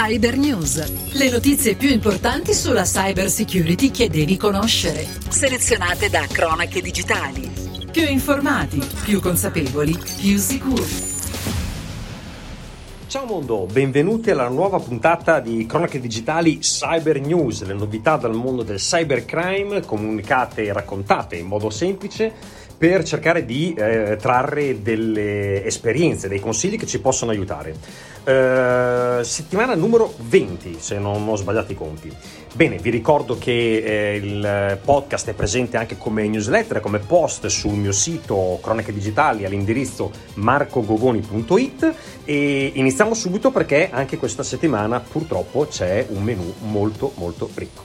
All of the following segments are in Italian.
Cyber News. Le notizie più importanti sulla cyber security che devi conoscere. Selezionate da Cronache Digitali. Più informati, più consapevoli, più sicuri. Ciao mondo, benvenuti alla nuova puntata di Cronache Digitali Cyber News, le novità dal mondo del cybercrime comunicate e raccontate in modo semplice per cercare di eh, trarre delle esperienze, dei consigli che ci possono aiutare. Eh, settimana numero 20, se non ho sbagliato i conti. Bene, vi ricordo che eh, il podcast è presente anche come newsletter, come post sul mio sito Cronache Digitali all'indirizzo marcogogoni.it e iniziamo subito perché anche questa settimana purtroppo c'è un menu molto molto ricco.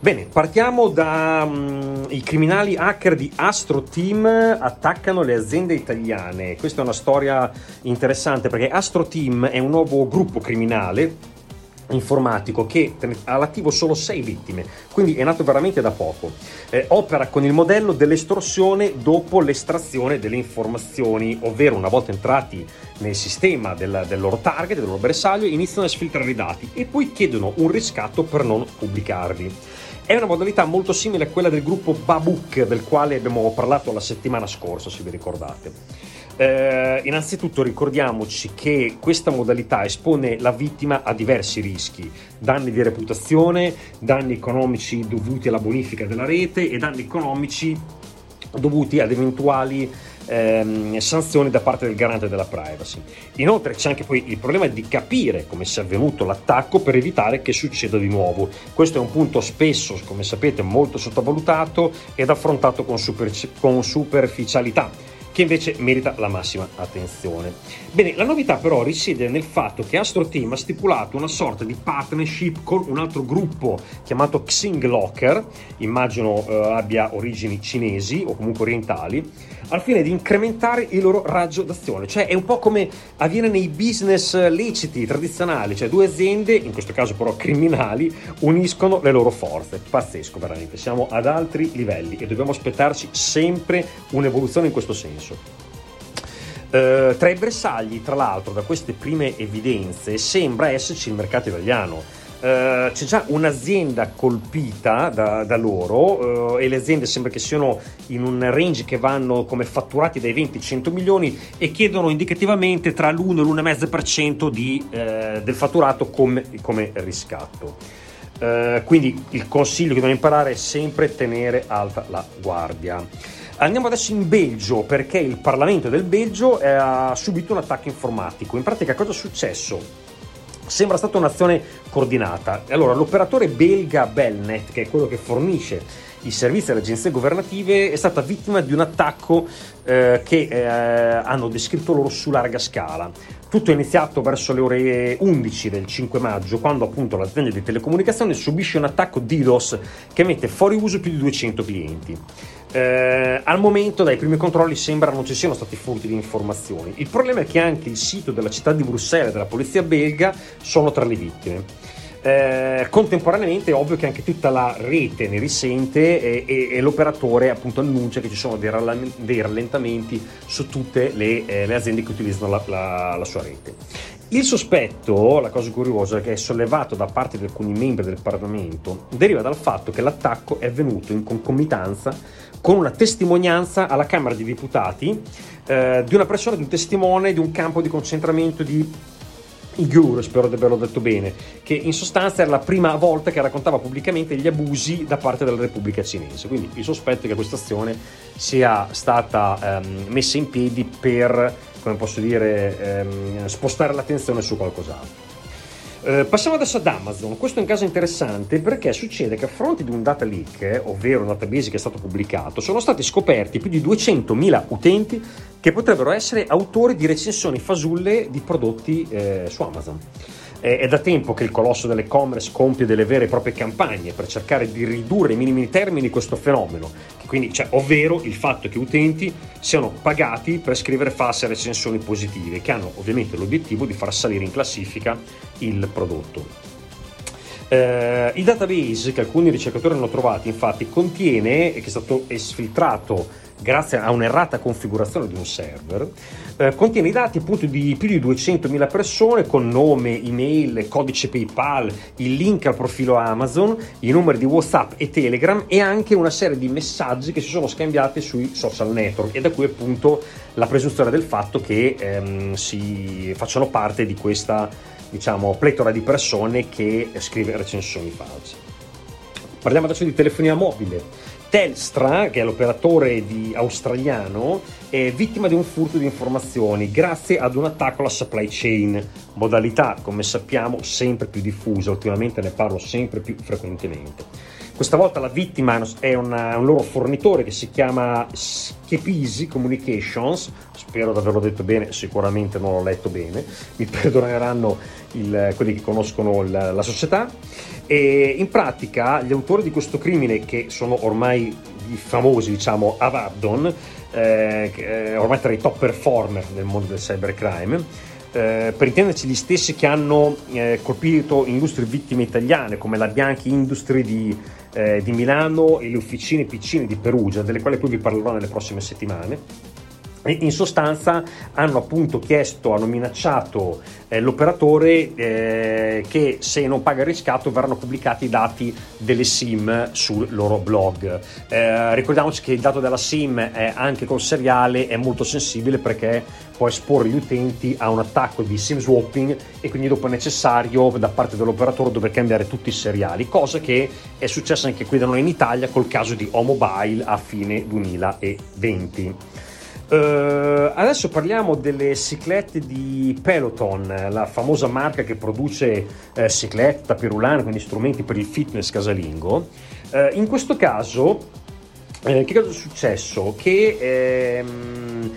Bene, partiamo da um, i criminali hacker di Astro Team attaccano le aziende italiane. Questa è una storia interessante perché Astro Team è un nuovo gruppo criminale informatico che ha all'attivo solo 6 vittime, quindi è nato veramente da poco. Eh, opera con il modello dell'estorsione dopo l'estrazione delle informazioni, ovvero una volta entrati nel sistema del, del loro target, del loro bersaglio, iniziano a sfiltrare i dati e poi chiedono un riscatto per non pubblicarli. È una modalità molto simile a quella del gruppo Babook, del quale abbiamo parlato la settimana scorsa, se vi ricordate. Eh, innanzitutto ricordiamoci che questa modalità espone la vittima a diversi rischi, danni di reputazione, danni economici dovuti alla bonifica della rete e danni economici dovuti ad eventuali ehm, sanzioni da parte del garante della privacy. Inoltre c'è anche poi il problema di capire come sia avvenuto l'attacco per evitare che succeda di nuovo. Questo è un punto spesso, come sapete, molto sottovalutato ed affrontato con, super, con superficialità che invece merita la massima attenzione. Bene, la novità però risiede nel fatto che Astro Team ha stipulato una sorta di partnership con un altro gruppo chiamato Xing Locker, immagino eh, abbia origini cinesi o comunque orientali, al fine di incrementare il loro raggio d'azione. Cioè è un po' come avviene nei business leciti tradizionali, cioè due aziende, in questo caso però criminali, uniscono le loro forze. Pazzesco veramente, siamo ad altri livelli e dobbiamo aspettarci sempre un'evoluzione in questo senso. Uh, tra i bersagli, tra l'altro, da queste prime evidenze, sembra esserci il mercato italiano Uh, c'è già un'azienda colpita da, da loro uh, e le aziende sembra che siano in un range che vanno come fatturati dai 20 ai 100 milioni e chiedono indicativamente tra l'1 e l'1,5% di, uh, del fatturato come, come riscatto. quindi il consiglio che dobbiamo imparare è sempre tenere alta la guardia. Andiamo adesso in Belgio perché il Parlamento del Belgio ha subito un attacco informatico. In pratica cosa è successo? Sembra stata un'azione coordinata. Allora, l'operatore belga Belnet, che è quello che fornisce i servizi alle agenzie governative, è stata vittima di un attacco eh, che eh, hanno descritto loro su larga scala. Tutto è iniziato verso le ore 11 del 5 maggio, quando appunto l'azienda di telecomunicazione subisce un attacco DDoS che mette fuori uso più di 200 clienti. Eh, al momento dai primi controlli sembra non ci siano stati furti di informazioni. Il problema è che anche il sito della città di Bruxelles e della polizia belga sono tra le vittime. Eh, contemporaneamente è ovvio che anche tutta la rete ne risente e, e, e l'operatore appunto annuncia che ci sono dei, dei rallentamenti su tutte le, eh, le, aziende che utilizzano la, la, la sua rete. Il sospetto, la cosa curiosa, che è sollevato da parte di alcuni membri del Parlamento, deriva dal fatto che l'attacco è avvenuto in concomitanza con una testimonianza alla Camera dei Deputati eh, di una persona, di un testimone di un campo di concentramento di Igur, spero di averlo detto bene, che in sostanza era la prima volta che raccontava pubblicamente gli abusi da parte della Repubblica Cinese. Quindi il sospetto è che questa azione sia stata ehm, messa in piedi per, come posso dire, ehm, spostare l'attenzione su qualcos'altro. Eh, passiamo adesso ad Amazon. Questo è un caso interessante perché succede che a fronte di un data leak, ovvero un database che è stato pubblicato, sono stati scoperti più di 200.000 utenti che potrebbero essere autori di recensioni fasulle di prodotti eh, su Amazon. È da tempo che il colosso dell'e-commerce compie delle vere e proprie campagne per cercare di ridurre ai minimi termini questo fenomeno, quindi, cioè, ovvero il fatto che utenti siano pagati per scrivere false recensioni positive, che hanno ovviamente l'obiettivo di far salire in classifica il prodotto. Eh, il database che alcuni ricercatori hanno trovato infatti contiene, che è stato esfiltrato grazie a un'errata configurazione di un server, eh, contiene i dati appunto di più di 200.000 persone con nome, email, codice PayPal, il link al profilo Amazon, i numeri di WhatsApp e Telegram e anche una serie di messaggi che si sono scambiati sui social network e da qui appunto la presunzione del fatto che ehm, si facciano parte di questa diciamo pletora di persone che scrive recensioni false. Parliamo adesso di telefonia mobile. Telstra, che è l'operatore di, australiano, è vittima di un furto di informazioni grazie ad un attacco alla supply chain, modalità come sappiamo sempre più diffusa, ultimamente ne parlo sempre più frequentemente. Questa volta la vittima è una, un loro fornitore che si chiama Schepisi Communications, spero di averlo detto bene, sicuramente non l'ho letto bene, mi perdoneranno il, quelli che conoscono la, la società. E in pratica gli autori di questo crimine, che sono ormai i famosi, diciamo, Avardon, eh, eh, ormai tra i top performer nel mondo del cybercrime, eh, per intenderci gli stessi che hanno eh, colpito industrie vittime italiane come la Bianchi Industry di, eh, di Milano e le officine Piccine di Perugia, delle quali poi vi parlerò nelle prossime settimane in sostanza hanno appunto chiesto, hanno minacciato eh, l'operatore eh, che se non paga il riscatto verranno pubblicati i dati delle SIM sul loro blog. Eh, ricordiamoci che il dato della SIM è anche col seriale è molto sensibile perché può esporre gli utenti a un attacco di SIM swapping e quindi dopo è necessario da parte dell'operatore dover cambiare tutti i seriali, cosa che è successa anche qui da noi in Italia col caso di O-Mobile a fine 2020. Uh, adesso parliamo delle ciclette di Peloton, la famosa marca che produce uh, ciclette, tapirulane, quindi strumenti per il fitness casalingo. Uh, in questo caso, che cosa è successo? Che ehm,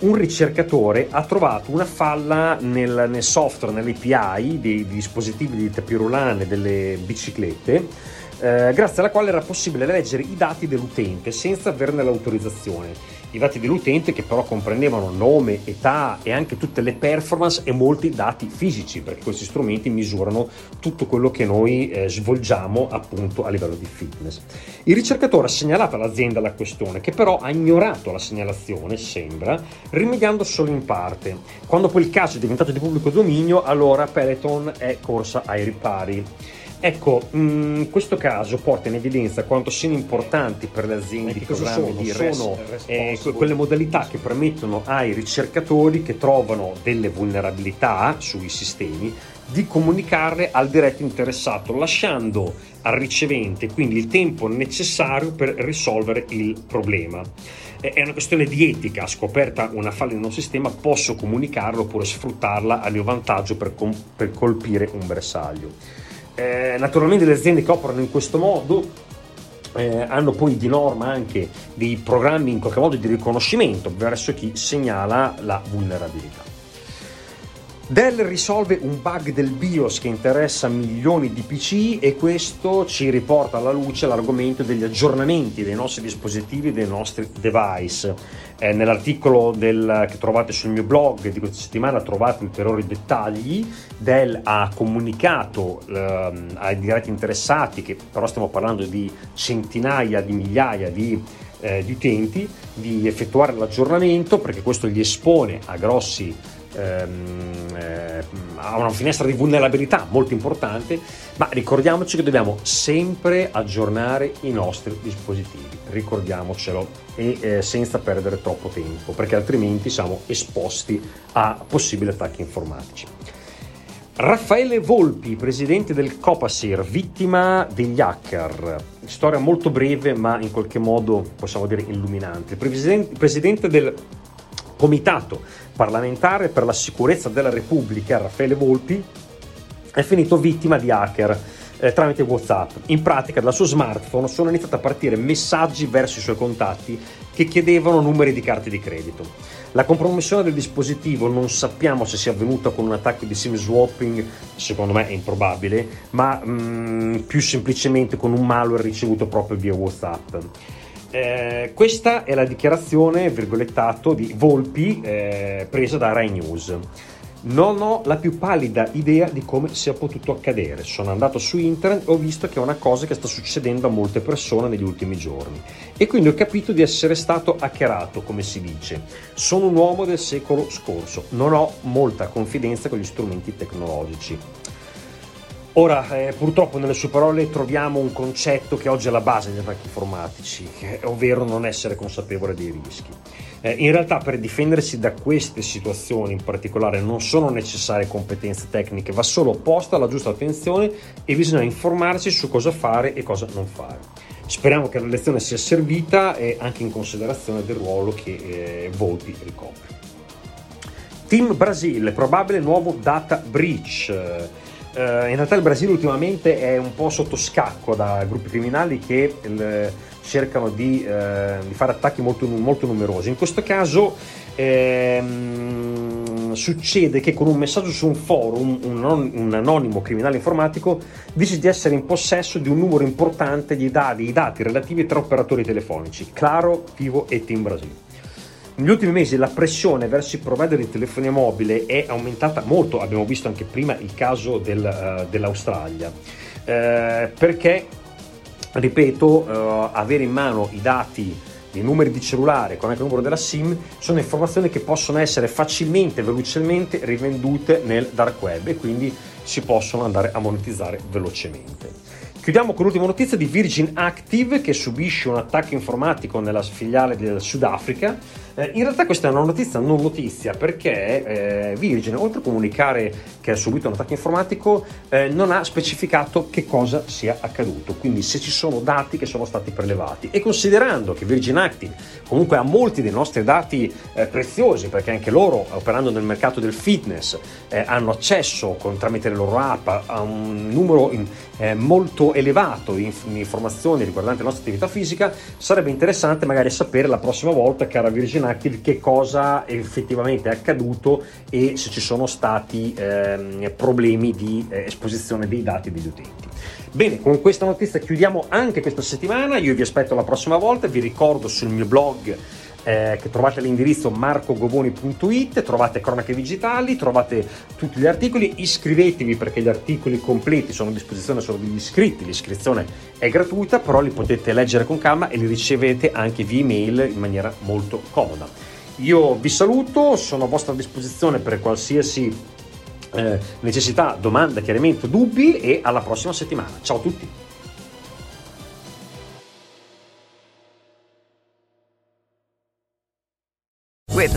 un ricercatore ha trovato una falla nel, nel software, nell'API dei, dei dispositivi di tapirulane delle biciclette eh, grazie alla quale era possibile leggere i dati dell'utente senza averne l'autorizzazione. I dati dell'utente che però comprendevano nome, età e anche tutte le performance e molti dati fisici, perché questi strumenti misurano tutto quello che noi eh, svolgiamo appunto a livello di fitness. Il ricercatore ha segnalato all'azienda la questione, che però ha ignorato la segnalazione, sembra, rimediando solo in parte. Quando poi il caso è diventato di pubblico dominio, allora Peloton è corsa ai ripari. Ecco, mh, mm, questo caso porta in evidenza quanto siano importanti per le aziende i programmi sono? di sono eh, quelle modalità che permettono ai ricercatori che trovano delle vulnerabilità sui sistemi di comunicarle al diretto interessato, lasciando al ricevente quindi il tempo necessario per risolvere il problema. È una questione di etica, scoperta una falla in un sistema, posso comunicarlo oppure sfruttarla a mio vantaggio per, com- per colpire un bersaglio. Eh, naturalmente le aziende che operano in questo modo eh, hanno poi di norma anche dei programmi in qualche modo di riconoscimento verso chi segnala la vulnerabilità. Dell risolve un bug del BIOS che interessa milioni di PC e questo ci riporta alla luce l'argomento degli aggiornamenti dei nostri dispositivi, dei nostri device. Eh, nell'articolo del, che trovate sul mio blog di questa settimana trovate ulteriori dettagli. Dell ha comunicato eh, ai diretti interessati, che però stiamo parlando di centinaia di migliaia di eh, utenti di effettuare l'aggiornamento perché questo gli espone a grossi ehm, eh, ha una finestra di vulnerabilità molto importante, ma ricordiamoci che dobbiamo sempre aggiornare i nostri dispositivi, ricordiamocelo, e eh, senza perdere troppo tempo, perché altrimenti siamo esposti a possibili attacchi informatici. Raffaele Volpi, presidente del Copasir, vittima degli hacker. Storia molto breve, ma in qualche modo possiamo dire illuminante. Presidente del Comitato parlamentare per la sicurezza della Repubblica, Raffaele Volpi, è finito vittima di hacker eh, tramite WhatsApp. In pratica dal suo smartphone sono iniziati a partire messaggi verso i suoi contatti che chiedevano numeri di carte di credito. La compromissione del dispositivo non sappiamo se sia avvenuta con un attacco di SIM swapping, secondo me è improbabile, ma mm, più semplicemente con un malware ricevuto proprio via WhatsApp. Eh, questa è la dichiarazione, virgolettato, di Volpi eh, presa da Rai News. Non ho la più pallida idea di come sia potuto accadere. Sono andato su internet e ho visto che è una cosa che sta succedendo a molte persone negli ultimi giorni. E quindi ho capito di essere stato hackerato, come si dice. Sono un uomo del secolo scorso. Non ho molta confidenza con gli strumenti tecnologici. Ora, eh, purtroppo nelle sue parole troviamo un concetto che oggi è la base degli attacchi informatici, ovvero non essere consapevole dei rischi. Eh, in realtà per difendersi da queste situazioni in particolare non sono necessarie competenze tecniche, va solo posta la giusta attenzione e bisogna informarsi su cosa fare e cosa non fare. Speriamo che la lezione sia servita e anche in considerazione del ruolo che eh, Volpi ricopre. Team Brasil, probabile nuovo data breach. Uh, in realtà il Brasile ultimamente è un po' sotto scacco da gruppi criminali che il, cercano di, eh, di fare attacchi molto, molto, numerosi. In questo caso ehm, succede che con un messaggio su un forum un, un, anonimo criminale informatico dice di essere in possesso di un numero importante di dati, dati relativi a tre operatori telefonici, Claro, Vivo e Team Brasile. Negli ultimi mesi la pressione verso i provider di telefonia mobile è aumentata molto, abbiamo visto anche prima il caso del, uh, dell'Australia, uh, perché ripeto, eh, avere in mano i dati, i numeri di cellulare con anche il numero della SIM sono informazioni che possono essere facilmente e velocemente rivendute nel dark web e quindi si possono andare a monetizzare velocemente. Chiudiamo con l'ultima notizia di Virgin Active che subisce un attacco informatico nella filiale del Sudafrica. Eh, in realtà questa è una notizia non notizia perché eh, Virgin, oltre a comunicare che ha subito un attacco informatico, eh, non ha specificato che cosa sia accaduto, quindi se ci sono dati che sono stati prelevati. E considerando che Virgin Active comunque ha molti dei nostri dati eh, preziosi, perché anche loro, operando nel mercato del fitness, eh, hanno accesso con, tramite le loro app a un numero in, eh, molto elevato di informazioni riguardanti la nostra attività fisica, sarebbe interessante magari sapere la prossima volta, cara Virgin Active, che cosa effettivamente è accaduto e se ci sono stati ehm, problemi di eh, esposizione dei dati degli utenti. Bene, con questa notizia chiudiamo anche questa settimana, io vi aspetto la prossima volta, vi ricordo sul mio blog eh, che trovate all'indirizzo marcogoboni.it, trovate cronache digitali, trovate tutti gli articoli, iscrivetevi perché gli articoli completi sono a disposizione solo degli iscritti, l'iscrizione è gratuita, però li potete leggere con calma e li ricevete anche via email in maniera molto comoda. Io vi saluto, sono a vostra disposizione per qualsiasi eh, necessità, domanda, chiarimento, dubbi e alla prossima settimana. Ciao a tutti!